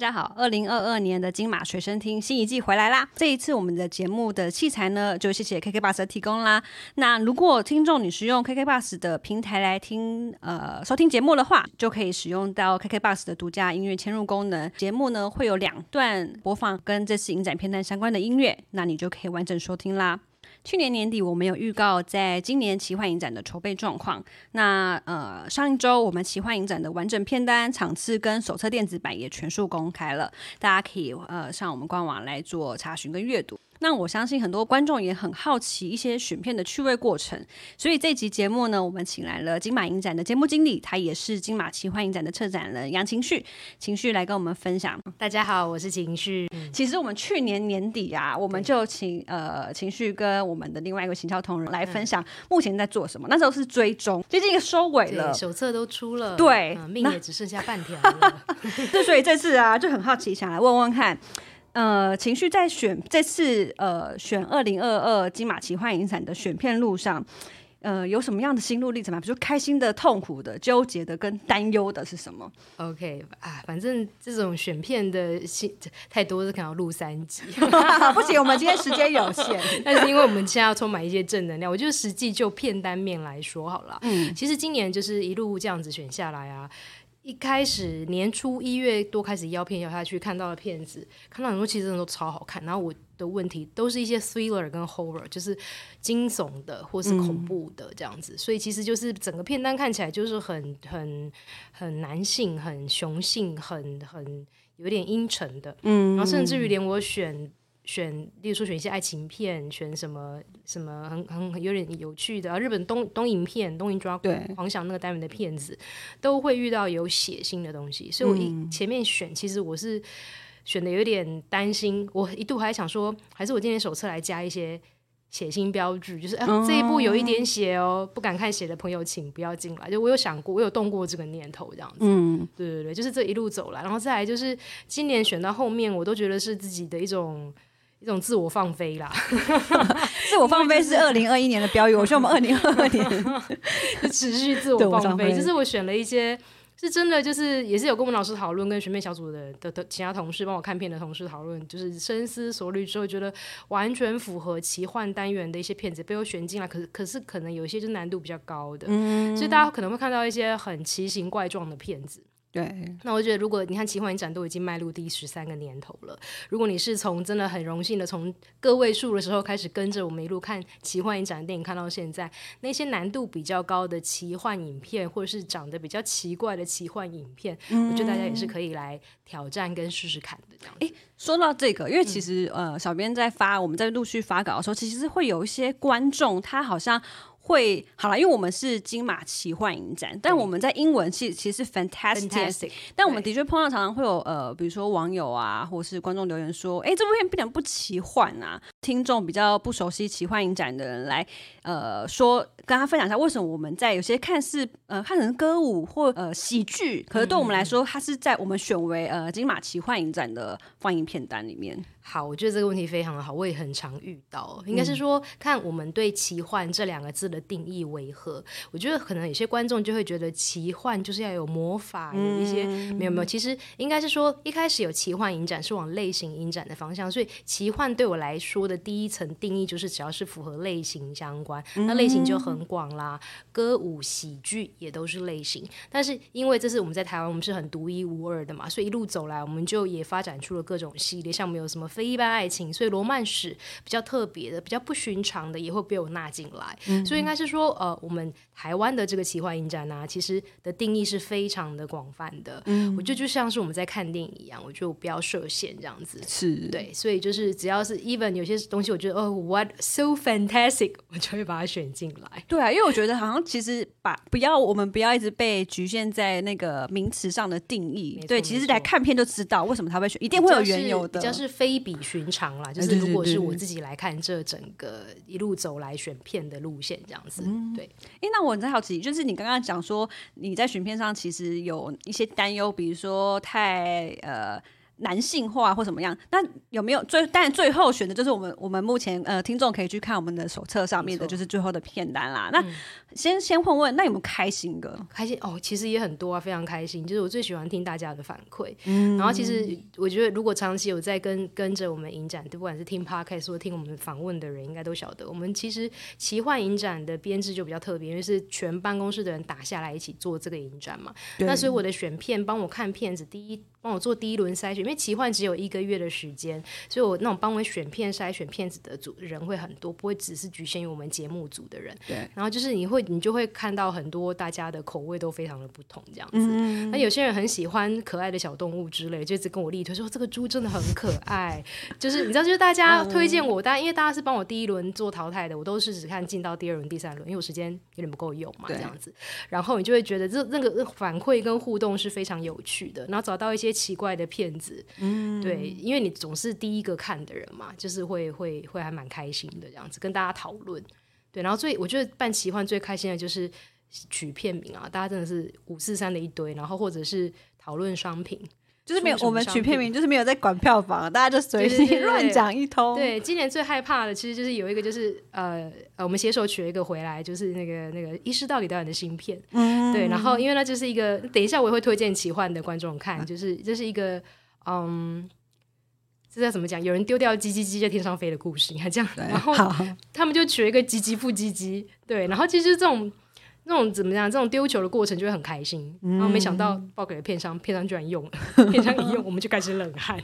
大家好，二零二二年的金马随身听新一季回来啦！这一次我们的节目的器材呢，就谢谢 KK Bus 提供啦。那如果听众你是用 KK Bus 的平台来听呃收听节目的话，就可以使用到 KK Bus 的独家音乐嵌入功能。节目呢会有两段播放跟这次影展片段相关的音乐，那你就可以完整收听啦。去年年底，我们有预告在今年奇幻影展的筹备状况。那呃，上一周我们奇幻影展的完整片单、场次跟手册电子版也全数公开了，大家可以呃上我们官网来做查询跟阅读。那我相信很多观众也很好奇一些选片的趣味过程，所以这集节目呢，我们请来了金马影展的节目经理，他也是金马奇幻影展的策展人杨情绪，情绪来跟我们分享。大家好，我是情绪。其实我们去年年底啊，我们就请呃情绪跟我们的另外一个行销同仁来分享目前在做什么。那时候是追踪，接近一个收尾了，手册都出了，对，命也只剩下半条了。对，所以这次啊，就很好奇，想来问问看。呃，情绪在选这次呃选二零二二金马奇幻影展的选片路上，呃，有什么样的心路历程吗？比如说开心的、痛苦的、纠结的跟担忧的是什么？OK 啊，反正这种选片的心太多，是可能要录三集。不行，我们今天时间有限，但是因为我们现在要充满一些正能量，我就实际就片单面来说好了。嗯，其实今年就是一路这样子选下来啊。一开始年初一月多开始邀片邀下去，看到了片子，看到很多其实真的都超好看。然后我的问题都是一些 thriller 跟 horror，就是惊悚的或是恐怖的这样子。所以其实就是整个片单看起来就是很很很男性、很雄性、很很有点阴沉的。嗯，然后甚至于连我选。选，例如说选一些爱情片，选什么什么很很有点有趣的啊，日本东东影片，东影抓狂想那个单元的片子，都会遇到有血腥的东西，所以我一前面选，其实我是选的有点担心，我一度还想说，还是我今天手册来加一些血腥标志，就是这一部有一点血哦，不敢看血的朋友请不要进来。就我有想过，我有动过这个念头，这样子，嗯，对对对，就是这一路走来，然后再来就是今年选到后面，我都觉得是自己的一种。一种自我放飞啦，自我放飞是 二零二一年的标语。我说我们二零二二年 持续自我放飞，就是我选了一些是真的，就是也是有跟我们老师讨论，跟学妹小组的的的其他同事帮我看片的同事讨论，就是深思熟虑之后，觉得完全符合奇幻单元的一些片子被我选进来。可是可是可能有一些就难度比较高的，所以大家可能会看到一些很奇形怪状的片子。对，那我觉得，如果你看奇幻影展都已经迈入第十三个年头了，如果你是从真的很荣幸的从个位数的时候开始跟着我们一路看奇幻影展的电影看到现在，那些难度比较高的奇幻影片，或者是长得比较奇怪的奇幻影片，我觉得大家也是可以来挑战跟试试看的这样。哎，说到这个，因为其实呃，小编在发我们在陆续发稿的时候，其实是会有一些观众他好像。会好了，因为我们是金马奇幻影展，但我们在英文其实其实是 fantastic，但我们的确碰到常常会有呃，比如说网友啊，或是观众留言说，哎，这部片不点不奇幻啊。听众比较不熟悉奇幻影展的人来呃说，跟他分享一下为什么我们在有些看似呃看成歌舞或呃喜剧，可是对我们来说，它是在我们选为呃金马奇幻影展的放映片单里面。好，我觉得这个问题非常的好，我也很常遇到。应该是说，看我们对奇幻这两个字的定义为何？我觉得可能有些观众就会觉得奇幻就是要有魔法，有一些没有没有。其实应该是说，一开始有奇幻影展是往类型影展的方向，所以奇幻对我来说的第一层定义就是只要是符合类型相关，那类型就很广啦。歌舞、喜剧也都是类型。但是因为这是我们在台湾，我们是很独一无二的嘛，所以一路走来，我们就也发展出了各种系列，像我们有什么。非一般爱情，所以罗曼史比较特别的、比较不寻常的，也会被我纳进来。所以应该是说，呃，我们台湾的这个奇幻影展呢，其实的定义是非常的广泛的。嗯，我觉得就像是我们在看电影一样，我就不要设限这样子。是，对，所以就是只要是 even 有些东西，我觉得哦，what so fantastic，我就会把它选进来。对啊，因为我觉得好像其实把不要我们不要一直被局限在那个名词上的定义。对，其实来看片就知道为什么他会选，一定会有缘由的，比较是非比。比寻常啦，就是如果是我自己来看这整个一路走来选片的路线这样子，对。哎，那我很好奇，就是你刚刚讲说你在选片上其实有一些担忧，比如说太呃男性化或怎么样？那有没有最？但最后选的就是我们我们目前呃听众可以去看我们的手册上面的，就是最后的片单啦。那先先问问，那有没有开心的？开心哦，其实也很多啊，非常开心。就是我最喜欢听大家的反馈。嗯，然后其实我觉得，如果长期有在跟跟着我们影展，不管是听 podcast 或听我们访问的人，应该都晓得，我们其实奇幻影展的编制就比较特别，因为是全办公室的人打下来一起做这个影展嘛。那所以我的选片，帮我看片子，第一。帮我做第一轮筛选，因为奇幻只有一个月的时间，所以我那种帮我选片、筛选片子的组人会很多，不会只是局限于我们节目组的人。对。然后就是你会，你就会看到很多大家的口味都非常的不同，这样子。那有些人很喜欢可爱的小动物之类，就一直跟我力推说这个猪真的很可爱。就是你知道，就是大家推荐我，大家因为大家是帮我第一轮做淘汰的，我都是只看进到第二轮、第三轮，因为我时间有点不够用嘛，这样子。然后你就会觉得这那个反馈跟互动是非常有趣的，然后找到一些奇怪的片。子，嗯，对，因为你总是第一个看的人嘛，就是会会会还蛮开心的这样子，跟大家讨论，对，然后最我觉得办奇幻最开心的就是取片名啊，大家真的是五四三的一堆，然后或者是讨论商品。就是没有，我们取片名就是没有在管票房，大家就随意乱讲一通。对，今年最害怕的其实就是有一个，就是呃呃，我们携手取了一个回来，就是那个那个医师到底导演的新片。嗯，对，然后因为那，就是一个，等一下我也会推荐奇幻的观众看，就是这是一个嗯，这叫怎么讲？有人丢掉鸡鸡鸡在天上飞的故事，你看这样，然后他们就取了一个鸡鸡复鸡鸡，对，然后其实这种。那种怎么样？这种丢球的过程就会很开心，然后没想到报给了片商，片商居然用了，片商一用，我们就开始冷汗，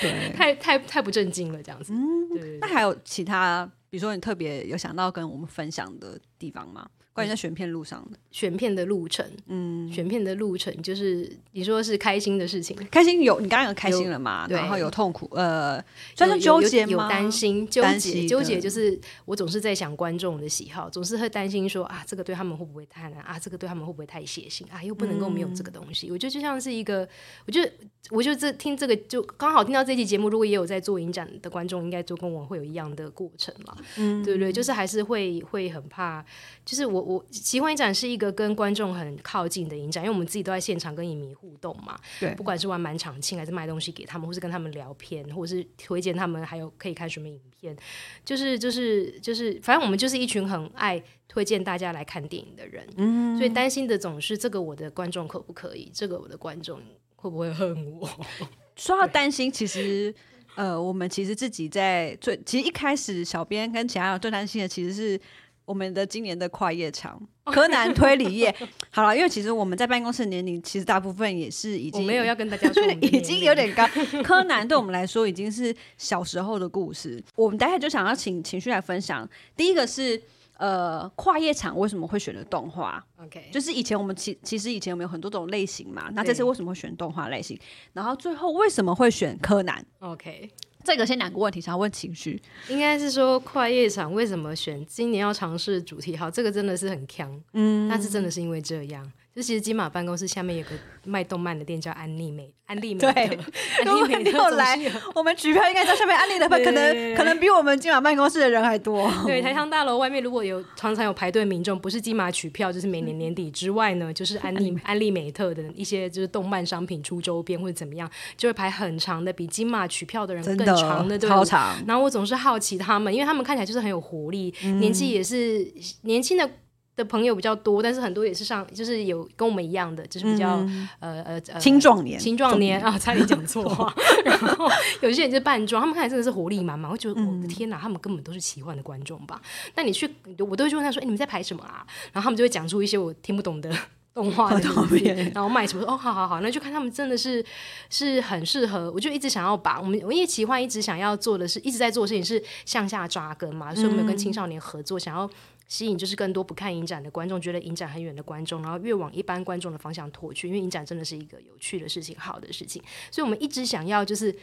对，太太太不正经了，这样子。嗯，对。那还有其他，比如说你特别有想到跟我们分享的地方吗？关于在选片路上的选片的路程，嗯，选片的路程就是你说是开心的事情，开心有你刚刚有开心了嘛？然后有痛苦，呃，算是纠结有担心，纠结，纠结就是我总是在想观众的喜好，总是会担心说啊，这个对他们会不会太难啊？这个对他们会不会太血腥啊？又不能够没有这个东西。我觉得就像是一个，我觉得，我就这听这个就刚好听到这期节目，如果也有在做影展的观众，应该就跟我会有一样的过程嘛？嗯，对不对，就是还是会会很怕，就是我。我奇幻影展是一个跟观众很靠近的影展，因为我们自己都在现场跟影迷互动嘛。对，不管是玩满场庆，还是卖东西给他们，或是跟他们聊片，或是推荐他们，还有可以看什么影片，就是就是就是，反正我们就是一群很爱推荐大家来看电影的人。嗯，所以担心的总是这个我的观众可不可以，这个我的观众会不会恨我？说到担心，其实呃，我们其实自己在最其实一开始，小编跟其他人最担心的其实是。我们的今年的跨夜场，柯南推理业，好了，因为其实我们在办公室年龄，其实大部分也是已经没有要跟大家说，已经有点高。柯南对我们来说已经是小时候的故事。我们待会就想要请情绪来分享。第一个是呃跨夜场为什么会选择动画？OK，就是以前我们其其实以前有没有很多种类型嘛？那这次为什么会选动画类型？然后最后为什么会选柯南？OK。这个先两个问题，想要问情绪，应该是说快夜场为什么选今年要尝试主题？好，这个真的是很强，嗯，但是真的是因为这样。就其实金马办公室下面有个卖动漫的店叫安利美，安利美特，安利美特 来，我们取票应该在下面。安利的 可能可能比我们金马办公室的人还多。对，台商大楼外面如果有常常有排队民众，不是金马取票，就是每年年底之外呢，就是安利安利美特的一些就是动漫商品出周边或者怎么样，就会排很长的，比金马取票的人更长的，超长。然后我总是好奇他们，因为他们看起来就是很有活力，年纪也是年轻的。的朋友比较多，但是很多也是上，就是有跟我们一样的，就是比较呃呃青壮年，青壮年啊，差点讲错 话。然后有些人是扮装，他们看起来真的是活力满满，我觉得我的天哪，他们根本都是奇幻的观众吧？那你去，我都会去问他说：“哎，你们在排什么啊？”然后他们就会讲出一些我听不懂的 动画的图片，然后卖什么？哦，好好好，那就看他们真的是是很适合。我就一直想要把我们，因为奇幻一直想要做的是，一直在做的事情是向下扎根嘛，所以我们跟青少年合作，想要。吸引就是更多不看影展的观众，觉得影展很远的观众，然后越往一般观众的方向拓去，因为影展真的是一个有趣的事情，好的事情，所以我们一直想要就是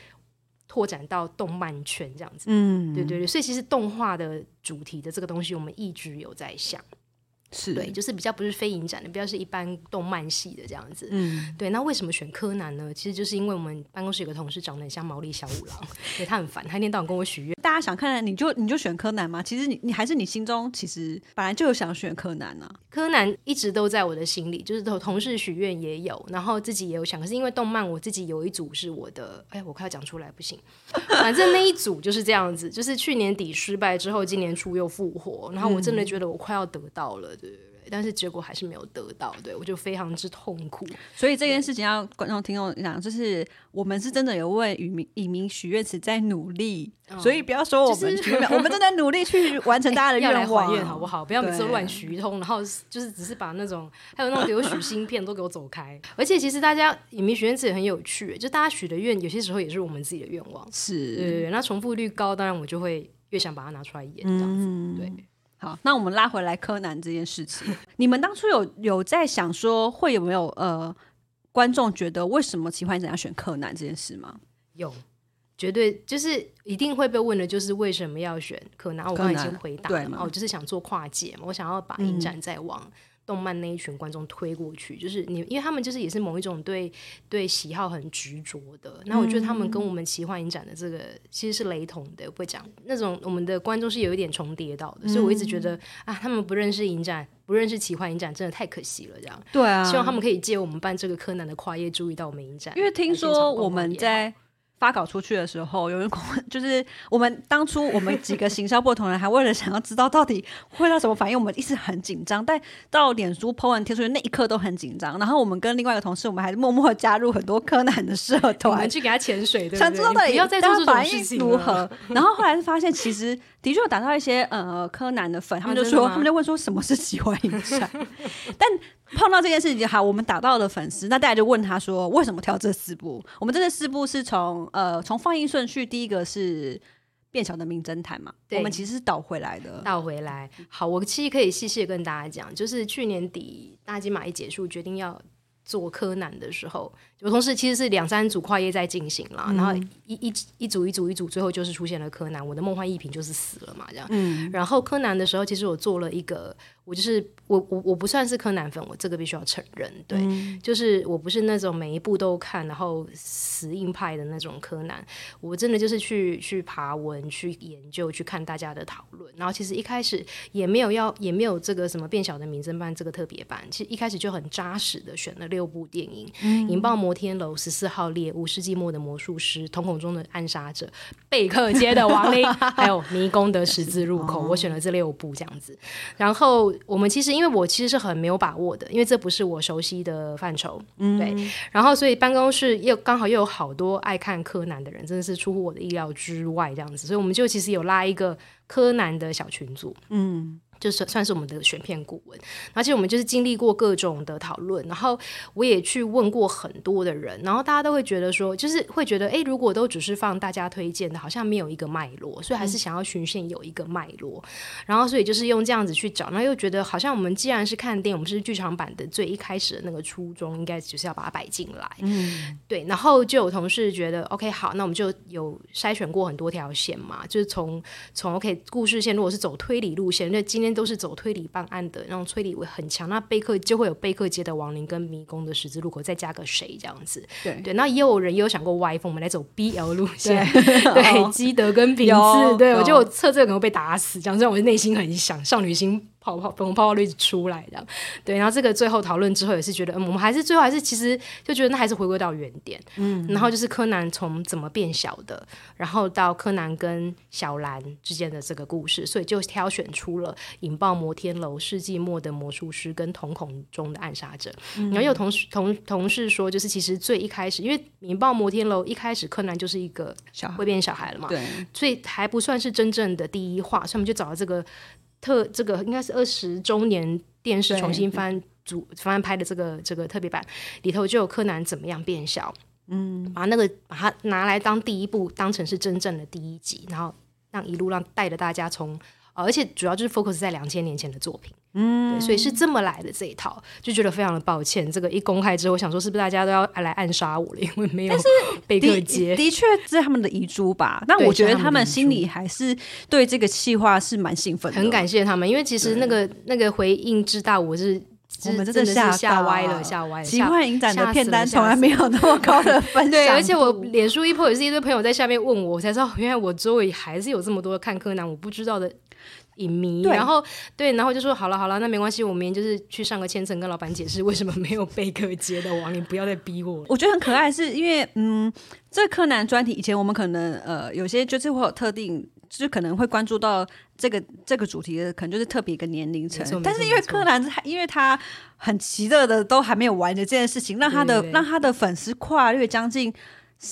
拓展到动漫圈这样子。嗯，对对对，所以其实动画的主题的这个东西，我们一直有在想。是对，就是比较不是非影展的，比较是一般动漫系的这样子。嗯，对。那为什么选柯南呢？其实就是因为我们办公室有个同事长得很像毛利小五郎，对他很烦，他一天到晚跟我许愿。大家想看，你就你就选柯南吗？其实你你还是你心中其实本来就有想选柯南啊。柯南一直都在我的心里，就是同同事许愿也有，然后自己也有想。可是因为动漫，我自己有一组是我的，哎，我快要讲出来不行。反正那一组就是这样子，就是去年底失败之后，今年初又复活，然后我真的觉得我快要得到了，对对对。但是结果还是没有得到，对我就非常之痛苦。所以这件事情要观众听众讲，就是我们是真的有为以民以民许愿池在努力，所以不要说我们我们正在努力去完成大家的愿望，好不好？不要每次乱许一通，然后就是只是把那种还有那种给我许芯片都给我走开。而且其实大家以民许愿池也很有趣，就大家许的愿有些时候也是我们自己的愿望，是对对。那重复率高，当然我就会越想把它拿出来演，这样子对。好，那我们拉回来柯南这件事情，你们当初有有在想说会有没有呃观众觉得为什么奇幻怎样选柯南这件事吗？有，绝对就是一定会被问的，就是为什么要选柯南？我刚才已经回答了嘛，我就是想做跨界嘛，我想要把影展再往。动漫那一群观众推过去，就是你，因为他们就是也是某一种对对喜好很执着的。那我觉得他们跟我们奇幻影展的这个其实是雷同的，不会讲那种我们的观众是有一点重叠到的。所以我一直觉得啊，他们不认识影展，不认识奇幻影展，真的太可惜了。这样对啊，希望他们可以借我们办这个柯南的跨页，注意到我们影展。因为听说我们在。发稿出去的时候，有人就是我们当初我们几个行销部同仁还为了想要知道到底会到什么反应，我们一直很紧张。但到脸书 po 完贴出去那一刻都很紧张。然后我们跟另外一个同事，我们还默默加入很多柯南的社团，去给他潜水，想知道到底要再做反应如何。然后后来是发现，其实的确有打到一些呃柯南的粉，他们就说，他们就问说什么是喜欢影展，但。碰到这件事情，好，我们打到了粉丝，那大家就问他说，为什么挑这四部？我们这四部是从呃从放映顺序，第一个是变小的名侦探嘛，我们其实是倒回来的，倒回来。好，我其实可以细细的跟大家讲，就是去年底大金马一结束，决定要做柯南的时候，我同时其实是两三组跨页在进行啦，然后一一一组一组一组，最后就是出现了柯南，我的梦幻一品就是死了嘛，这样。嗯，然后柯南的时候，其实我做了一个。我就是我我我不算是柯南粉，我这个必须要承认，对，就是我不是那种每一部都看然后死硬派的那种柯南，我真的就是去去爬文去研究去看大家的讨论，然后其实一开始也没有要也没有这个什么变小的名侦办这个特别版，其实一开始就很扎实的选了六部电影，《引爆摩天楼》、《十四号猎物》、《世纪末的魔术师》、《瞳孔中的暗杀者》、《贝克街的亡灵》，还有《迷宫的十字路口》，我选了这六部这样子，然后。我们其实，因为我其实是很没有把握的，因为这不是我熟悉的范畴，对。然后，所以办公室又刚好又有好多爱看柯南的人，真的是出乎我的意料之外，这样子。所以我们就其实有拉一个柯南的小群组，嗯。就算算是我们的选片顾问，而且我们就是经历过各种的讨论，然后我也去问过很多的人，然后大家都会觉得说，就是会觉得，哎，如果都只是放大家推荐的，好像没有一个脉络，所以还是想要循线有一个脉络，然后所以就是用这样子去找，然后又觉得好像我们既然是看电影，我们是剧场版的最一开始的那个初衷，应该就是要把它摆进来，嗯，对，然后就有同事觉得，OK，好，那我们就有筛选过很多条线嘛，就是从从 OK 故事线，如果是走推理路线，那今天。都是走推理办案的，那种推理会很强。那贝克就会有贝克街的亡灵跟迷宫的十字路口，再加个谁这样子？对对。那也有人也有想过歪风，我们来走 BL 路线，对，基德跟平次。对我就测这个可能会被打死，讲真，我内心很想少女心。泡泡粉红泡泡绿出来的，对，然后这个最后讨论之后也是觉得，嗯，我们还是最后还是其实就觉得那还是回归到原点，嗯，然后就是柯南从怎么变小的，然后到柯南跟小兰之间的这个故事，所以就挑选出了引爆摩天楼、世纪末的魔术师跟瞳孔中的暗杀者。然后有同事同同事说，就是其实最一开始，因为引爆摩天楼一开始柯南就是一个小会变小孩了嘛，对，所以还不算是真正的第一话，所以我们就找了这个。特这个应该是二十周年电视重新翻组翻拍的这个这个特别版里头就有柯南怎么样变小，嗯，把那个把它拿来当第一部当成是真正的第一集，然后让一路让带着大家从而且主要就是 focus 在两千年前的作品，嗯，所以是这么来的这一套，就觉得非常的抱歉。这个一公开之后，我想说是不是大家都要来暗杀我了？因为没有贝克街，的确是他们的遗珠吧。但我觉得他们心里还是对这个计划是蛮兴奋的，很感谢他们。因为其实那个那个回应之大，我是我们真的是吓歪了，吓歪了。奇幻影展的片单从来没有那么高的 分，对。而且我脸书一 po 也是一堆朋友在下面问我，我才知道原来我周围还是有这么多看柯南我不知道的。影迷，然后对，然后就说好了好了，那没关系，我明天就是去上个千层，跟老板解释为什么没有贝克街的网，你不要再逼我。我觉得很可爱，是因为嗯，这柯南专题以前我们可能呃有些就是会有特定，就可能会关注到这个这个主题的，可能就是特别一个年龄层。但是因为柯南，因为他很奇特的都还没有完的这件事情，让他的让他的粉丝跨越将近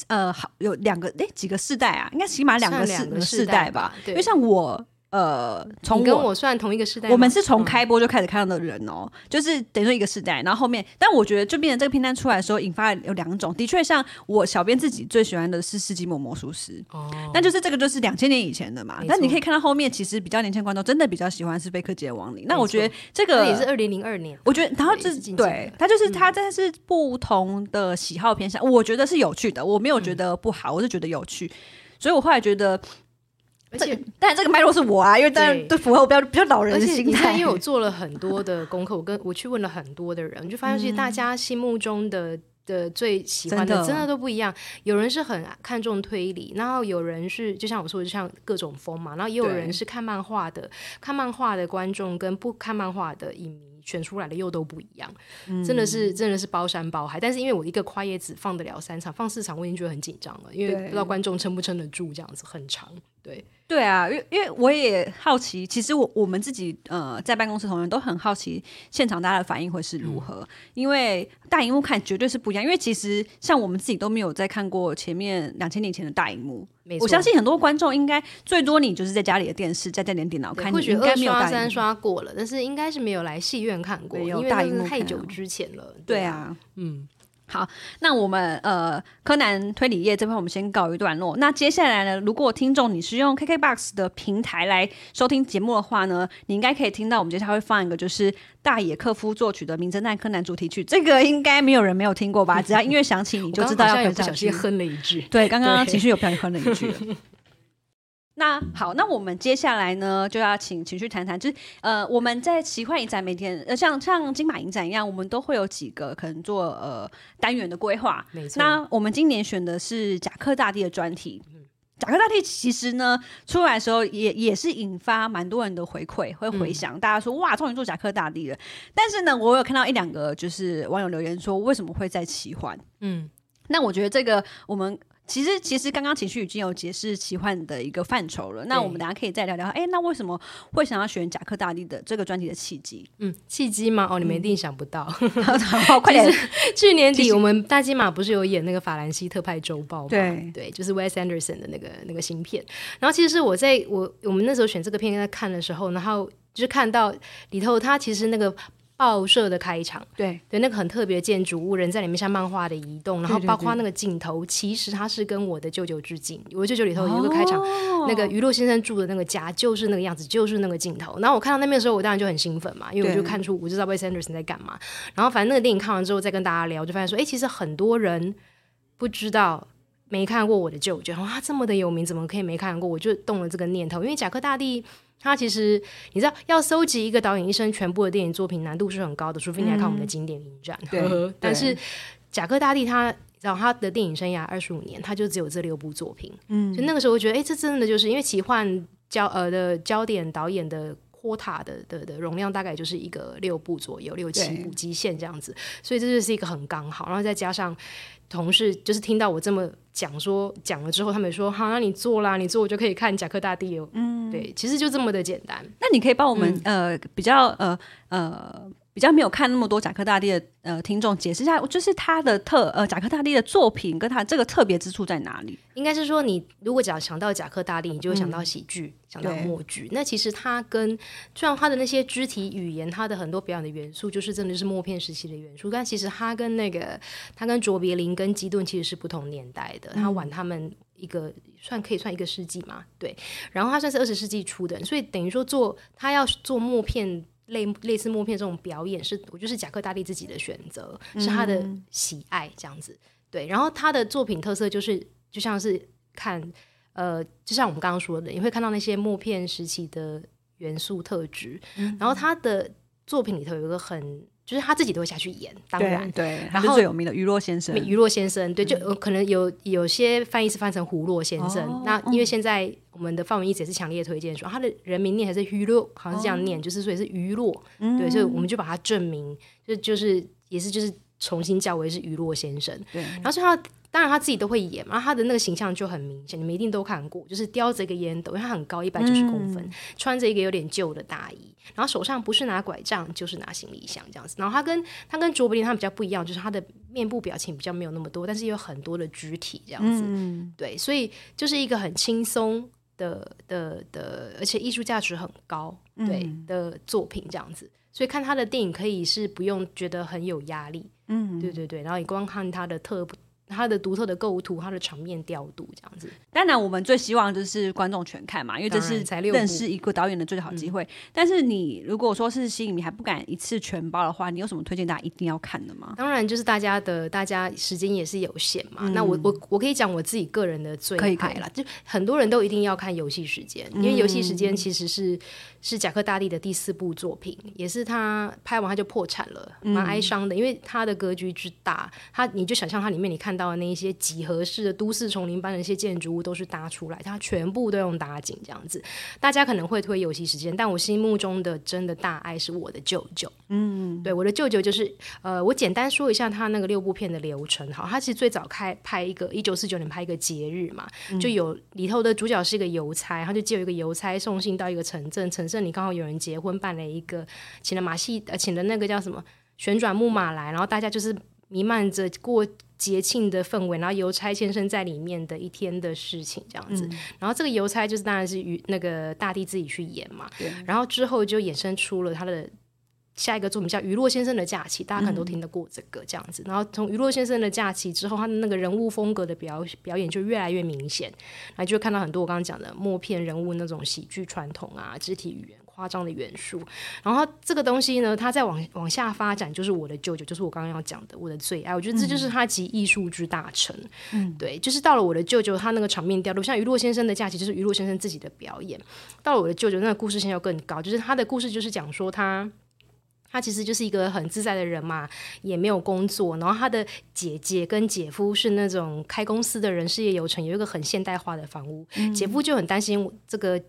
呃好有两个哎几个世代啊，应该起码两个世世代吧，因为像我。呃，从跟我算同一个时代，我们是从开播就开始看到的人哦，就是等于说一个时代。然后后面，但我觉得就变成这个片单出来的时候，引发有两种。的确，像我小编自己最喜欢的是《世纪末魔术师》，哦，那就是这个就是两千年以前的嘛。但你可以看到后面，其实比较年轻观众真的比较喜欢是贝克街亡灵。那我觉得这个也是二零零二年，我觉得然后这对他就是他这是不同的喜好偏向，我觉得是有趣的，我没有觉得不好，我是觉得有趣，所以我后来觉得。而且，但这个脉络是我啊，因为当然对符合我比较比较老人的心态。因为我 做了很多的功课，我跟我去问了很多的人，就发现其实大家心目中的的最喜欢的真的都不一样。有人是很看重推理，然后有人是就像我说的，就像各种风嘛。然后也有人是看漫画的，看漫画的观众跟不看漫画的影迷选出来的又都不一样。真的是真的是包山包海。但是因为我一个跨页子放得了三场，放四场我已经觉得很紧张了，因为不知道观众撑不撑得住这样子很长。对。对啊，因因为我也好奇，其实我我们自己呃在办公室同仁都很好奇现场大家的反应会是如何，因为大荧幕看绝对是不一样。因为其实像我们自己都没有在看过前面两千年前的大荧幕，我相信很多观众应该最多你就是在家里的电视再带点电脑看，或许二刷三刷过了，但是应该是没有来戏院看过，因为大荧幕太久之前了。对啊，嗯。好，那我们呃柯南推理业这块我们先告一段落。那接下来呢，如果听众你是用 KKBOX 的平台来收听节目的话呢，你应该可以听到我们接下来会放一个就是大野克夫作曲的《名侦探柯南》主题曲。这个应该没有人没有听过吧？只要音乐响起，你就知道要不小心哼了一句。对，刚刚情绪有不小心哼了一句。那好，那我们接下来呢，就要请情绪谈谈，就是呃，我们在奇幻影展每天，呃，像像金马影展一样，我们都会有几个可能做呃单元的规划。没错。那我们今年选的是贾克大帝的专题。贾克大帝其实呢，出来的时候也也是引发蛮多人的回馈，会回想大家说哇，终于做贾克大帝了。但是呢，我有看到一两个就是网友留言说，为什么会在奇幻？嗯，那我觉得这个我们。其实，其实刚刚情绪已经有解释奇幻的一个范畴了。那我们等下可以再聊聊。哎，那为什么会想要选贾克大帝的这个专辑的契机？嗯，契机吗？哦，你们一定想不到。快点！去年底我们大金马不是有演那个法兰西特派周报吗？对对，就是 Wes Anderson 的那个那个新片。然后其实是我在我我们那时候选这个片在看的时候，然后就是看到里头他其实那个。报社的开场，对对，那个很特别的建筑物，人在里面像漫画的移动，然后包括那个镜头，其实它是跟我的舅舅致敬。我舅舅里头有一个开场，那个娱乐先生住的那个家就是那个样子，就是那个镜头。然后我看到那边的时候，我当然就很兴奋嘛，因为我就看出我就知道 Wes Anderson 在干嘛。然后反正那个电影看完之后，再跟大家聊，就发现说，哎，其实很多人不知道。没看过我的舅舅，哇这么的有名，怎么可以没看过？我就动了这个念头，因为贾克大帝他其实你知道，要搜集一个导演一生全部的电影作品难度是很高的，除非你来看我们的经典影展。对，但是贾克大帝他然后他的电影生涯二十五年，他就只有这六部作品。嗯，就那个时候我觉得，哎，这真的就是因为奇幻焦呃的焦点导演的。霍塔的的的容量大概就是一个六部左右，六七部极限这样子，所以这就是一个很刚好。然后再加上同事就是听到我这么讲说讲了之后，他们说好，那你做啦，你做我就可以看贾克大帝哦。嗯，对，其实就这么的简单。那你可以帮我们呃比较呃呃。比较没有看那么多贾克大帝的呃听众解释一下，就是他的特呃贾克大帝的作品跟他这个特别之处在哪里？应该是说，你如果讲想到贾克大帝，你就会想到喜剧，想到默剧。那其实他跟虽然他的那些肢体语言，他的很多表演的元素，就是真的是默片时期的元素，但其实他跟那个他跟卓别林跟基顿其实是不同年代的，他晚他们。一个算可以算一个世纪嘛，对。然后他算是二十世纪初的，所以等于说做他要做默片类类似默片这种表演，是我就是贾克大帝自己的选择，是他的喜爱这样子。对，然后他的作品特色就是就像是看呃，就像我们刚刚说的，你会看到那些默片时期的元素特质，然后他的作品里头有一个很。就是他自己都会下去演，当然对，然后最有名的余若先生，余若先生对，就可能有有些翻译是翻成胡洛先生。那因为现在我们的范文一直也是强烈推荐说他的人名念还是余若，好像是这样念，就是所以是余洛，对，所以我们就把它证明，就就是也是就是重新叫为是余若先生。对，然后所以他。当然他自己都会演嘛，他的那个形象就很明显，你们一定都看过，就是叼着一个烟斗，因为他很高，一百九十公分，穿着一个有点旧的大衣，然后手上不是拿拐杖就是拿行李箱这样子。然后他跟他跟卓别林他比较不一样，就是他的面部表情比较没有那么多，但是有很多的肢体这样子。嗯对，所以就是一个很轻松的的的，而且艺术价值很高对的作品这样子。所以看他的电影可以是不用觉得很有压力。嗯，对对对，然后你光看他的特。他的独特的构图，它的场面调度，这样子。当然，我们最希望就是观众全看嘛，因为这是认识一个导演的最好机会。但是，你如果说是吸引你还不敢一次全包的话，你有什么推荐大家一定要看的吗？当然，就是大家的，大家时间也是有限嘛。那我我我可以讲我自己个人的最爱了，就很多人都一定要看《游戏时间》，因为《游戏时间》其实是是贾克大帝的第四部作品，也是他拍完他就破产了，蛮哀伤的，因为他的格局之大，他你就想象他里面你看到。到的那一些几何式的都市丛林般的一些建筑物都是搭出来，它全部都用搭景这样子。大家可能会推游戏时间，但我心目中的真的大爱是我的舅舅。嗯，对，我的舅舅就是呃，我简单说一下他那个六部片的流程。好，他其实最早开拍一个一九四九年拍一个节日嘛，就有里头的主角是一个邮差，他就借一个邮差送信到一个城镇，城镇里刚好有人结婚，办了一个请了马戏呃，请了那个叫什么旋转木马来，然后大家就是弥漫着过。节庆的氛围，然后邮差先生在里面的一天的事情这样子，然后这个邮差就是当然是与那个大地自己去演嘛，然后之后就衍生出了他的下一个作品叫《余洛先生的假期》，大家可能都听得过这个这样子，然后从《余洛先生的假期》之后，他的那个人物风格的表表演就越来越明显，然后就看到很多我刚刚讲的默片人物那种喜剧传统啊，肢体语言。夸张的元素，然后这个东西呢，它再往往下发展，就是我的舅舅，就是我刚刚要讲的我的最爱。我觉得这就是他集艺术之大成。嗯，对，就是到了我的舅舅，他那个场面调度，像余洛先生的假期，就是余洛先生自己的表演。到了我的舅舅，那个故事线要更高，就是他的故事就是讲说他他其实就是一个很自在的人嘛，也没有工作，然后他的姐姐跟姐夫是那种开公司的人，事业有成，有一个很现代化的房屋，姐夫就很担心这个。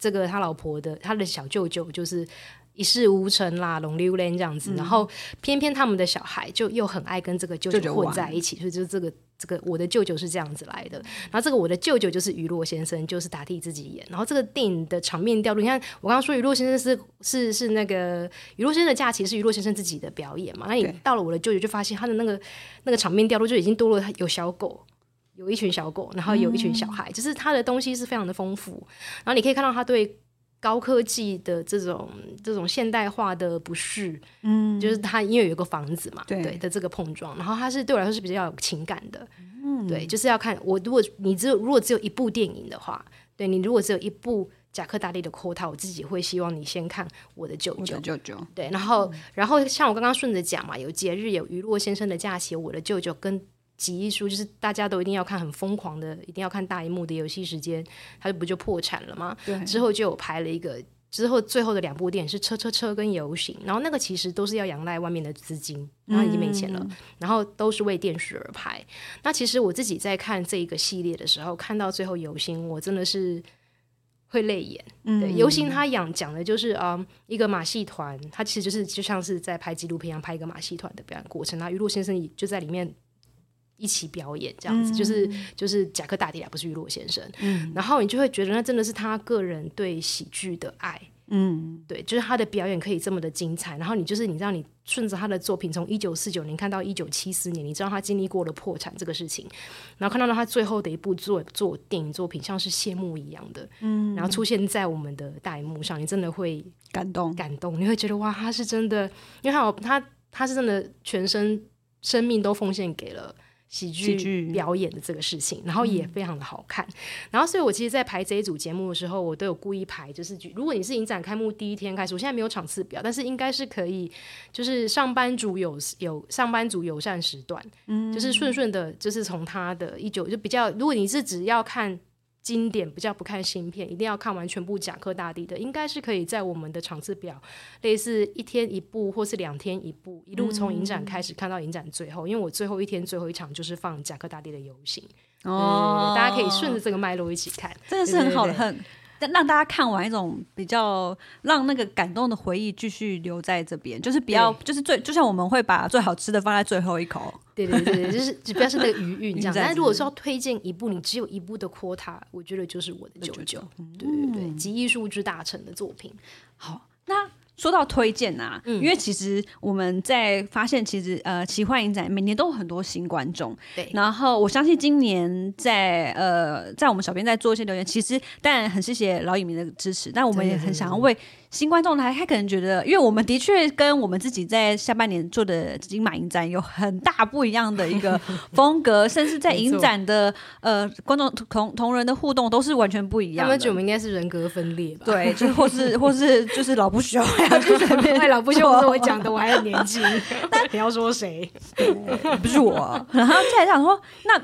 这个他老婆的他的小舅舅就是一事无成啦，龙溜莲这样子，然后偏偏他们的小孩就又很爱跟这个舅舅混在一起，所以就这个这个我的舅舅是这样子来的。然后这个我的舅舅就是雨落先生，就是打替自己演。然后这个电影的场面调度，你看我刚刚说雨落先生是是是那个雨落先生的假期是雨落先生自己的表演嘛？那你到了我的舅舅就发现他的那个那个场面调度就已经多了有小狗。有一群小狗，然后有一群小孩，就是它的东西是非常的丰富。然后你可以看到他对高科技的这种这种现代化的不适，嗯，就是他因为有一个房子嘛，对的这个碰撞。然后它是对我来说是比较有情感的，嗯，对，就是要看我如果你只有如果只有一部电影的话，对你如果只有一部贾克大力的 quota，我自己会希望你先看我的舅舅，舅舅，对，然后然后像我刚刚顺着讲嘛，有节日有娱乐先生的假期，我的舅舅跟。集艺术就是大家都一定要看很疯狂的，一定要看大荧幕的游戏时间，它不就破产了吗？对，之后就有拍了一个，之后最后的两部电影是车车车跟游行，然后那个其实都是要仰赖外面的资金，然后已经没钱了，然后都是为电视而拍。那其实我自己在看这一个系列的时候，看到最后游行，我真的是会泪眼。对，游行他讲讲的就是啊，一个马戏团，它其实就是就像是在拍纪录片一样，拍一个马戏团的表演过程。那于露先生就在里面。一起表演这样子，就是就是贾克大帝啊，不是雨落先生。嗯，然后你就会觉得那真的是他个人对喜剧的爱。嗯，对，就是他的表演可以这么的精彩。然后你就是你知道，你顺着他的作品从一九四九年看到一九七四年，你知道他经历过了破产这个事情，然后看到了他最后的一部作作电影作品，像是谢幕一样的，嗯，然后出现在我们的大荧幕上，你真的会感动感动，你会觉得哇，他是真的，因为他他他是真的全身生命都奉献给了。喜喜剧剧表演的这个事情，然后也非常的好看。然后，所以我其实，在排这一组节目的时候，我都有故意排，就是举如果你是影展开幕第一天开始，我现在没有场次表，但是应该是可以，就是上班族有有上班族友善时段，嗯，就是顺顺的，就是从他的一九就比较，如果你是只要看。经典比较不看新片，一定要看完全部《贾克大帝》的，应该是可以在我们的场次表，类似一天一部或是两天一部，一路从影展开始看到影展最后。因为我最后一天最后一场就是放《贾克大帝》的游行，哦，大家可以顺着这个脉络一起看，真的是很好的很。让大家看完一种比较让那个感动的回忆继续留在这边，就是比较就是最就像我们会把最好吃的放在最后一口，对对对对，就是只不要是那个余韵这样。但如果是要推荐一部你只有一部的 quota，我觉得就是我的九九，对对对，集艺术之大成的作品。好，那。说到推荐啊，因为其实我们在发现，其实呃，奇幻影展每年都有很多新观众。对，然后我相信今年在呃，在我们小编在做一些留言，其实当然很谢谢老影迷的支持，但我们也很想要为。新观众他他可能觉得，因为我们的确跟我们自己在下半年做的金马影展有很大不一样的一个 风格，甚至在影展的呃观众同同人的互动都是完全不一样。他们觉得我们应该是人格分裂吧？对，就或是或是就是老不休，就是太老不休是我讲的，我还很年轻。但你要说谁？不是我。然后再想说那。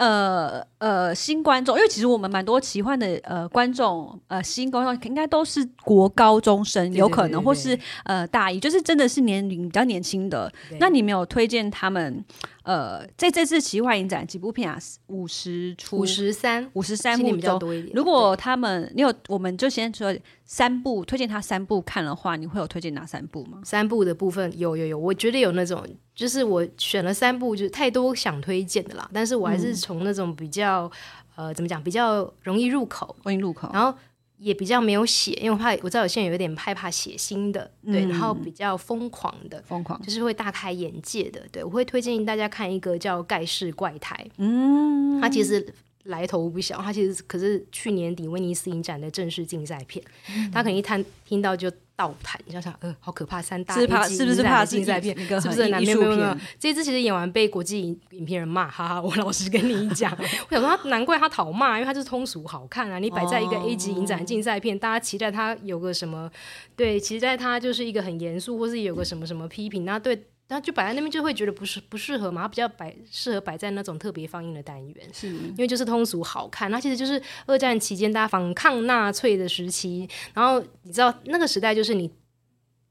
呃呃，新观众，因为其实我们蛮多奇幻的呃观众，呃新观众应该都是国高中生，有可能或是呃大一，就是真的是年龄比较年轻的。那你没有推荐他们？呃，在这次奇幻影展几部片啊？五十出，五十三，五十三部比较多一点。如果他们，你有，我们就先说三部，推荐他三部看的话，你会有推荐哪三部吗？三部的部分有有有，我觉得有那种，就是我选了三部，就是太多想推荐的啦。但是我还是从那种比较呃，怎么讲，比较容易入口，容易入口，然后。也比较没有写，因为我怕我知道有些人有点害怕写新的，对，然后比较疯狂的，疯狂。就是会大开眼界的，对我会推荐大家看一个叫《盖世怪胎》，嗯，它其实来头不小，它其实可是去年底威尼斯影展的正式竞赛片，大家可能一听听到就。倒弹，你想想，呃，好可怕！三大是怕是不是怕竞赛片？是不是很艺术片？这支其实演完被国际影影片人骂，哈哈！我老实跟你讲，我想说 他难怪他讨骂，因为他是通俗好看啊。你摆在一个 A 级影展竞赛片，大家期待他有个什么？对，期待他就是一个很严肃，或是有个什么什么批评，那对。那就摆在那边就会觉得不是不适合嘛，它比较摆适合摆在那种特别放映的单元，是因为就是通俗好看。那其实就是二战期间大家反抗纳粹的时期，然后你知道那个时代就是你。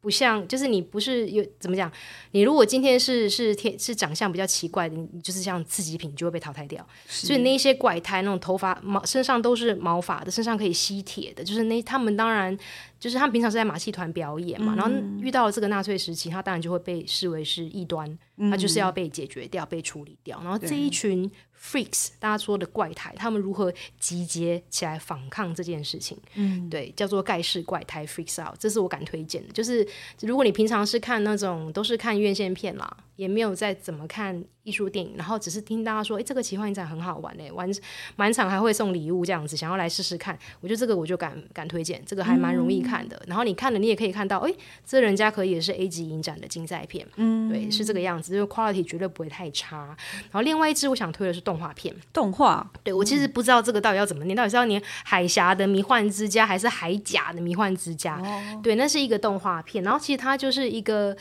不像，就是你不是有怎么讲？你如果今天是是天是长相比较奇怪的，你就是像次级品就会被淘汰掉。所以那些怪胎，那种头发毛身上都是毛发的，身上可以吸铁的，就是那他们当然就是他们平常是在马戏团表演嘛，然后遇到了这个纳粹时期，他当然就会被视为是异端，他就是要被解决掉、被处理掉。然后这一群。Freaks，大家说的怪胎，他们如何集结起来反抗这件事情？嗯，对，叫做盖世怪胎 Freaks Out，这是我敢推荐的。就是如果你平常是看那种都是看院线片啦，也没有再怎么看。艺术电影，然后只是听大家说，哎，这个奇幻影展很好玩嘞，玩满场还会送礼物这样子，想要来试试看。我觉得这个我就敢敢推荐，这个还蛮容易看的。然后你看了，你也可以看到，哎，这人家可以也是 A 级影展的竞赛片，嗯，对，是这个样子，因为 quality 绝对不会太差。然后另外一支我想推的是动画片，动画，对我其实不知道这个到底要怎么念，到底是要念海峡的迷幻之家还是海甲的迷幻之家？对，那是一个动画片，然后其实它就是一个。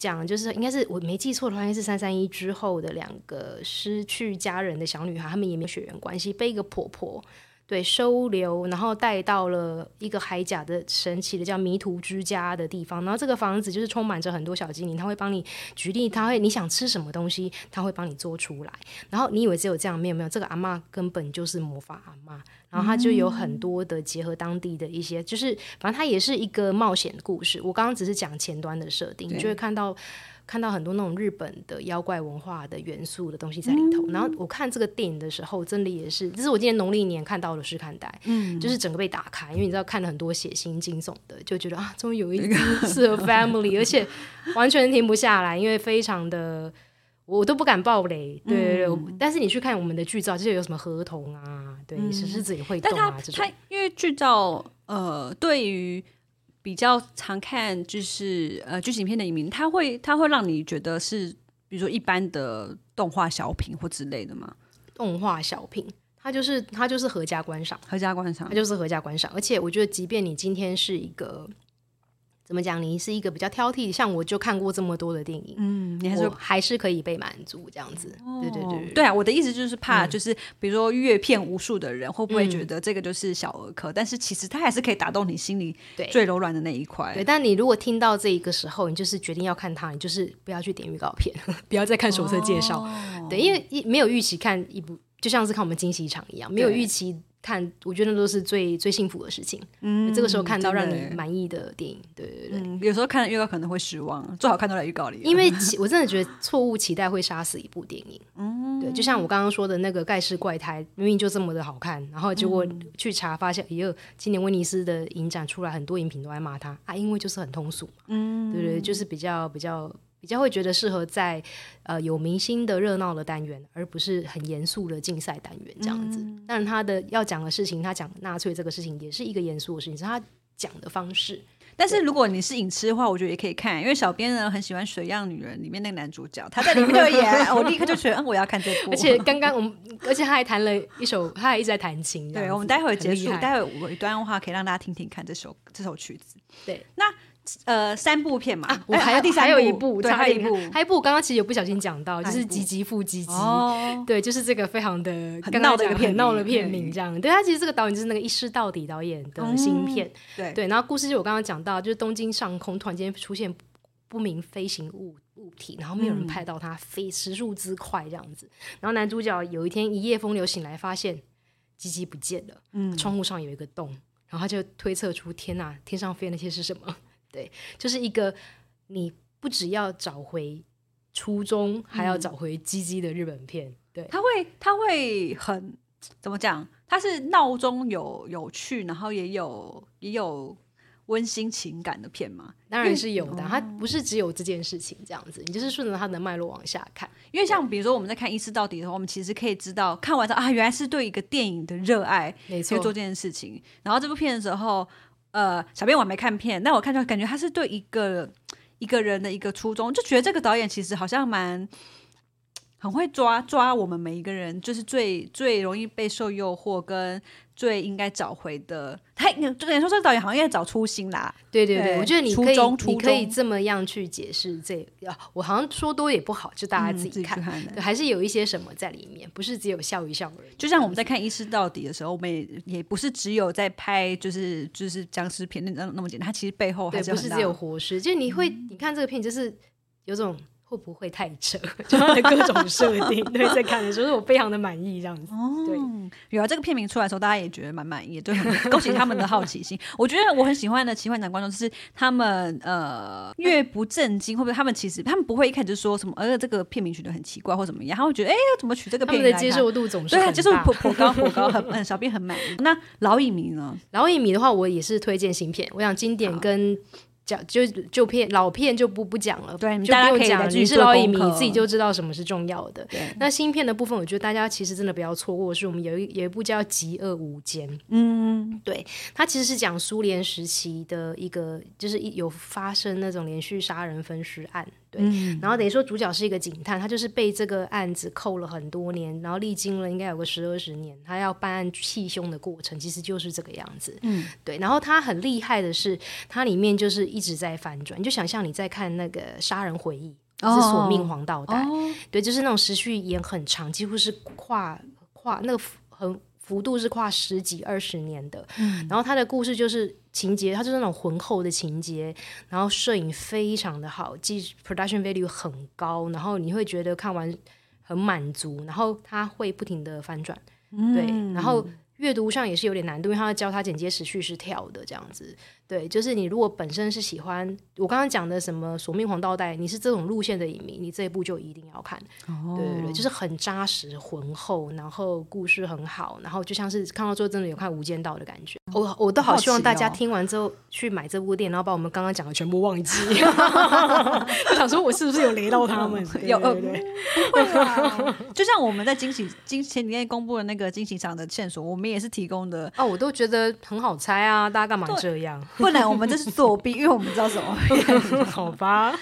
讲就是应该是我没记错的话，应该是三三一之后的两个失去家人的小女孩，她们也没血缘关系，被一个婆婆对收留，然后带到了一个海甲的神奇的叫迷途之家的地方。然后这个房子就是充满着很多小精灵，他会帮你举例，他会你想吃什么东西，他会帮你做出来。然后你以为只有这样，没有没有，这个阿妈根本就是魔法阿妈。然后它就有很多的结合当地的一些，就是反正它也是一个冒险的故事。我刚刚只是讲前端的设定，你就会看到看到很多那种日本的妖怪文化的元素的东西在里头。然后我看这个电影的时候，真的也是，这是我今年农历年看到的试看带，嗯，就是整个被打开，因为你知道看了很多血腥惊悚的，就觉得啊，终于有一个 适合 family，而且完全停不下来，因为非常的。我都不敢爆雷，对对对。但是你去看我们的剧照，就是有什么合同啊，对，石狮子也会动啊这种。因为剧照，呃，对于比较常看就是呃剧情片的影迷，他会他会让你觉得是，比如说一般的。动画小品或之类的吗？动画小品，它就是它就是合家观赏，合家观赏它，就是合家观赏。而且我觉得，即便你今天是一个怎么讲，你是一个比较挑剔，像我就看过这么多的电影，嗯，你还是还是可以被满足这样子。对对对对啊，我的意思就是怕，就是比如说阅片无数的人会不会觉得这个就是小儿科？但是其实它还是可以打动你心里最柔软的那一块。对，但你如果听到这一个时候，你就是决定要看它，你就是不要去点预告片，不要再看手册介绍。哦对，因为一没有预期看一部，就像是看我们惊喜场一样，没有预期看，我觉得那都是最最幸福的事情。嗯这个时候看到让你满意的电影，对对对。嗯，有时候看了预告可能会失望，最好看都在预告里。因为 我真的觉得错误期待会杀死一部电影。嗯，对，就像我刚刚说的那个《盖世怪胎》，明明就这么的好看，然后结果去查发现，哎呦，今年威尼斯的影展出来，很多影评都在骂他啊，因为就是很通俗嘛。嗯，对对，就是比较比较比较会觉得适合在呃有明星的热闹的单元，而不是很严肃的竞赛单元这样子。当然，他的要讲的事情，他讲纳粹这个事情也是一个严肃的事情，是他讲的方式。但是如果你是影痴的话，我觉得也可以看，因为小编呢很喜欢《水样女人》里面那个男主角，他在里面就演，我立刻就觉得，嗯，我要看这部。而且刚刚我们，而且他还弹了一首，他还一直在弹琴。对，我们待会儿结束，待会儿尾端的话可以让大家听听看这首这首曲子。对，呃，三部片嘛，啊，我哎还有第三还有一部，对，还有一部还有一部，我刚刚其实有不小心讲到，就是吉吉复吉吉。哦，对，就是这个非常的闹的一个片很闹的片名，这样。对他其实这个导演就是那个一师到底导演的新片，对对。然后故事就我刚刚讲到，就是东京上空突然间出现不明飞行物物体，然后没有人拍到它飞时速之快这样子。然后男主角有一天一夜风流醒来，发现鸡鸡不见了，嗯窗户上有一个洞，然后他就推测出天哪，天上飞那些是什么？对，就是一个你不只要找回初衷，还要找回鸡鸡的日本片。对，他会他会很怎么讲？他是闹中有有趣，然后也有也有温馨情感的片嘛。当然是有的，它不是只有这件事情这样子，你就是顺着它的脉络往下看。因为像比如说我们在看《一视到底》的时候，我们其实可以知道，看完之后啊，原来是对一个电影的热爱，没错去做这件事情。然后这部片的时候，呃，小编我没看片，但我看出来感觉他是对一个一个人的一个初衷，就觉得这个导演其实好像蛮很会抓抓我们每一个人，就是最最容易被受诱惑跟最应该找回的。他就等于说这个导演好像应该找初心啦，对对对，对我觉得你可以你可以这么样去解释这啊，我好像说多也不好，就大家嗯自己看。看对，还是有一些什么在里面，不是只有笑一笑而已。就像我们在看《一尸到底》的时候，我们也也不是只有在拍就是就是僵尸片那那那么简单，它其实背后还，不是只有活尸，就你会你看这个片，就是有种会不会太扯，就它的各种设定，对，在看的时候我非常的满意这样子。哦对，有啊，这个片名出来的时候，大家也觉得蛮满意的，就很恭喜他们的好奇心。我觉得我很喜欢的奇幻男观众，就是他们呃越不震惊，会不会他们其实他们不会一开始就说什么，呃这个片名取得很奇怪或怎么样，他会觉得哎怎么取这个片名他？们的接受度总是对接受大颇颇高颇高，很很小编很满意。那老影迷呢？老影迷的话，我也是推荐新片。我想经典跟讲就旧片老片就不不讲了，对就不用讲了。你是老影迷，你自己就知道什么是重要的。对，那新片的部分，我觉得大家其实真的不要错过，是我们有一有一部叫《极恶无间》，嗯，对它其实是讲苏联时期的一个，就是一有发生那种连续杀人分尸案，对，嗯然后等于说主角是一个警探，他就是被这个案子扣了很多年，然后历经了应该有个十二十年，他要办案气凶的过程，其实就是这个样子，嗯，对。然后他很厉害的是，它里面就是一直在反转，你就想象你在看那个《杀人回忆》，就是《索命黄道带》哦，对，就是那种时序也很长，几乎是跨跨那个幅很幅度是跨十几二十年的。嗯然后他的故事就是情节，它就是那种浑厚的情节，然后摄影非常的好，技 production value 很高，然后你会觉得看完很满足，然后它会不停的翻转，对，嗯然后。阅读上也是有点难度，因为他要教他剪接时序是跳的这样子。对，就是你如果本身是喜欢我刚刚讲的什么《索命黄道带》，你是这种路线的影迷，你这一部就一定要看。哦对对对，就是很扎实、浑厚，然后故事很好，然后就像是看到最后真的有看《无间道》的感觉。我我都好希望大家听完之后去买这部电影，然后把我们刚刚讲的全部忘记。我想说我是不是有雷到他们？有呃对对对不会啦，就像我们在惊喜惊前几天公布的那个惊喜场的线索，我们也是提供的，哦，我都觉得很好猜啊，大家干嘛这样？不然我们这是作弊，因为我们知道什么。好吧。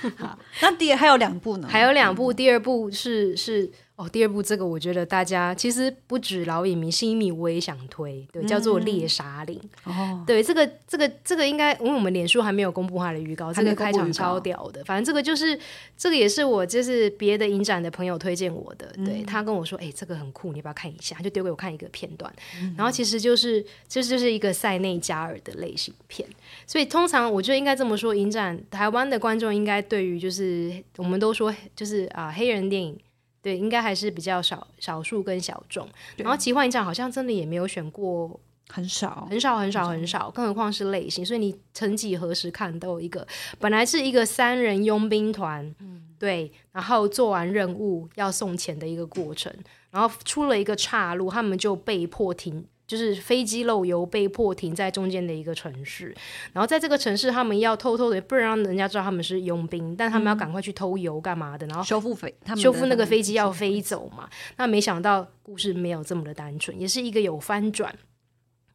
那第二还有两部呢，还有两部，第二部是是哦，第二部这个我觉得大家其实不止老影迷，新影迷我也想推，对，叫做《猎杀令》。哦，对，这个这个这个应该，因为我们脸书还没有公布它的预告，这个开场超屌的。反正这个就是这个也是我就是别的影展的朋友推荐我的，对他跟我说，哎，这个很酷，你要不要看一下？就丢给我看一个片段，然后其实就是这就是一个塞内加尔的类型片，所以通常我觉得应该这么说，影展台湾的观众应该对于就是我们都说就是啊黑人电影。对，应该还是比较少少数跟小众。然后奇幻影展好像真的也没有选过，很少很少很少很少，更何况是类型。所以你曾几何时看都有一个，本来是一个三人佣兵团，嗯对，然后做完任务要送钱的一个过程，然后出了一个岔路，他们就被迫停。就是飞机漏油，被迫停在中间的一个城市。然后在这个城市，他们要偷偷的，不能让人家知道他们是佣兵，但他们要赶快去偷油干嘛的？然后修复飞，修复那个飞机要飞走嘛。那没想到故事没有这么的单纯，也是一个有翻转。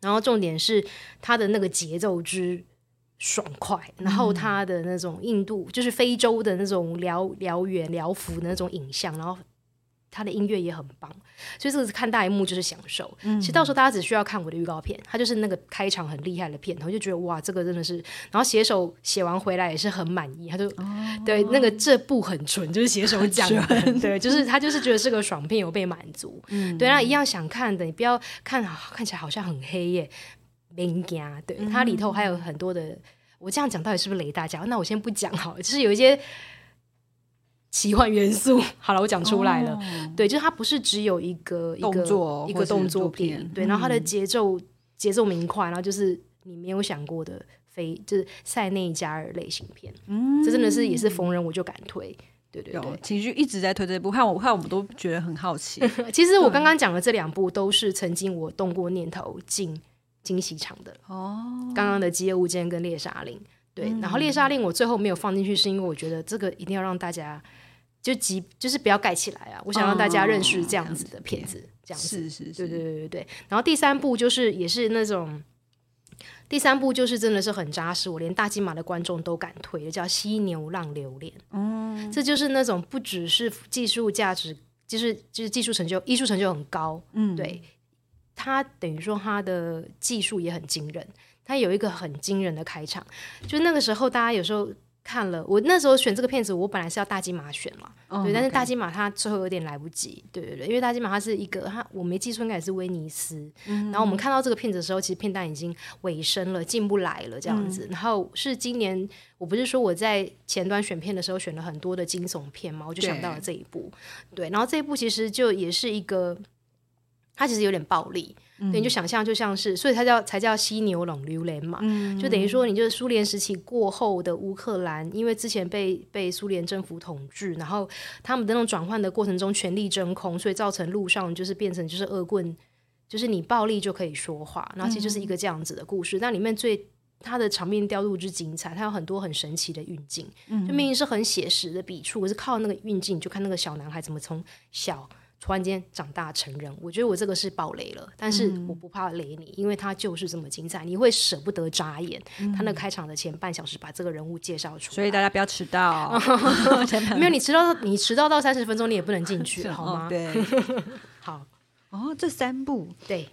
然后重点是他的那个节奏之爽快，然后他的那种印度，就是非洲的那种辽辽远辽服那种影像，然后。他的音乐也很棒，所以这个看大荧幕就是享受。其实到时候大家只需要看我的预告片，他就是那个开场很厉害的片头，就觉得哇，这个真的是。然后写手写完回来也是很满意，他就对那个这部很纯，就是写手讲的，对，就是他就是觉得是个爽片，有被满足。对，那一样想看的，你不要看看起来好像很黑耶。对，它里头还有很多的，我这样讲到底是不是雷大家？那我先不讲好了，就是有一些。奇幻元素，好了，我讲出来了。对，就是它不是只有一个动作一个动作片，对，然后它的节奏节奏明快，然后就是你没有想过的非就是塞内加尔类型片，嗯，这真的是也是逢人我就敢推，对对对，情绪一直在推这部，看我看我们都觉得很好奇。其实我刚刚讲的这两部都是曾经我动过念头进惊喜场的。哦，刚刚的《饥饿无间》跟《猎杀令》，对，然后《猎杀令》我最后没有放进去，是因为我觉得这个一定要让大家。就急，就是不要盖起来啊！我想让大家认识这样子的片子，这样子，是是，对对对对对。然后第三部就是也是那种，第三部就是真的是很扎实，我连大金马的观众都敢推的，叫《犀牛浪流连》。嗯，这就是那种不只是技术价值，就是就是技术成就、艺术成就很高。嗯，对，他等于说他的技术也很惊人，他有一个很惊人的开场，就那个时候大家有时候。看了，我那时候选这个片子，我本来是要大金马选嘛，对，但是大金马它最后有点来不及，对对对，因为大金马它是一个，它我没记错应该也是威尼斯，然后我们看到这个片子的时候，其实片单已经尾声了，进不来了这样子，然后是今年，我不是说我在前端选片的时候选了很多的惊悚片嘛，我就想到了这一部，对，然后这一部其实就也是一个，它其实有点暴力。对，你就想象就像是，所以它叫才叫犀牛冷榴莲嘛，就等于说你就是苏联时期过后的乌克兰，因为之前被被苏联政府统治，然后他们的那种转换的过程中权力真空，所以造成路上就是变成就是恶棍，就是你暴力就可以说话，然后其实就是一个这样子的故事。那里面最它的场面调度之精彩，它有很多很神奇的运镜，就明明是很写实的笔触，可是靠那个运镜，就看那个小男孩怎么从小。突然间长大成人，我觉得我这个是爆雷了，但是我不怕雷你，因为他就是这么精彩，你会舍不得眨眼。他那开场的前半小时把这个人物介绍出来，所以大家不要迟到。没有你迟到，你迟到到三十分钟，你也不能进去，好吗？对，好哦，这三部对。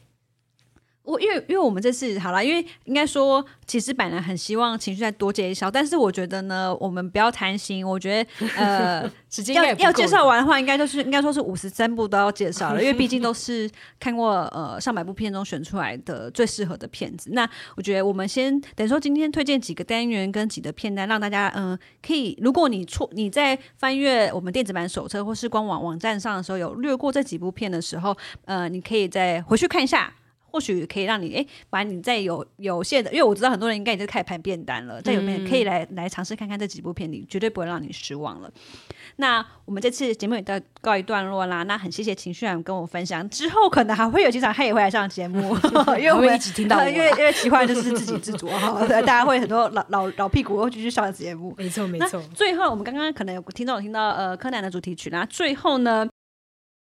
我因为因为我们这次好了，因为应该说，其实本来很希望情绪再多介绍，但是我觉得呢，我们不要贪心。我觉得呃，时间要要介绍完的话，应该就是应该说是五十三部都要介绍了，因为毕竟都是 看过呃上百部片中选出来的最适合的片子。那我觉得我们先等于说今天推荐几个单元跟几个片单，让大家嗯可以，如果你错你在翻阅我们电子版手册或是官网网站上的时候有略过这几部片的时候，呃，你可以再回去看一下。或许可以让你哎，把你在有有限的，因为我知道很多人应该已经开始盘便单了，在有没有可以来来尝试看看这几部片，你绝对不会让你失望了。那我们这次节目也到告一段落啦，那很谢谢情绪员跟我分享，之后可能还会有几场他也会来上节目，因为我们一起听到，因为因为奇幻就是自给自足哈，大家会很多老老老屁股会继续上节目，没错没错。最后我们刚刚可能有听众有听到呃柯南的主题曲，那最后呢？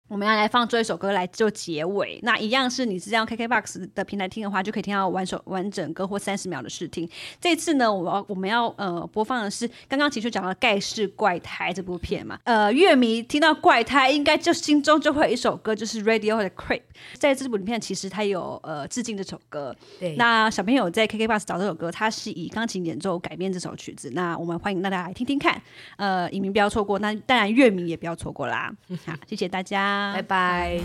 我们要来放这一首歌来做结尾。那一样是你是这样 KKBOX 的平台听的话，就可以听到完首完整歌或三十秒的试听。这次呢，我要我们要呃播放的是刚刚其实讲到《盖世怪胎》这部片嘛。呃，乐迷听到怪胎，应该就心中就会有一首歌，就是 Radio 的 Creep。在这部影片，其实它有呃致敬这首歌。对，那小朋友在 KKBOX 找这首歌，它是以钢琴演奏改编这首曲子。那我们欢迎大家来听听看。呃，影迷不要错过，那当然乐迷也不要错过啦。好，谢谢大家。拜拜。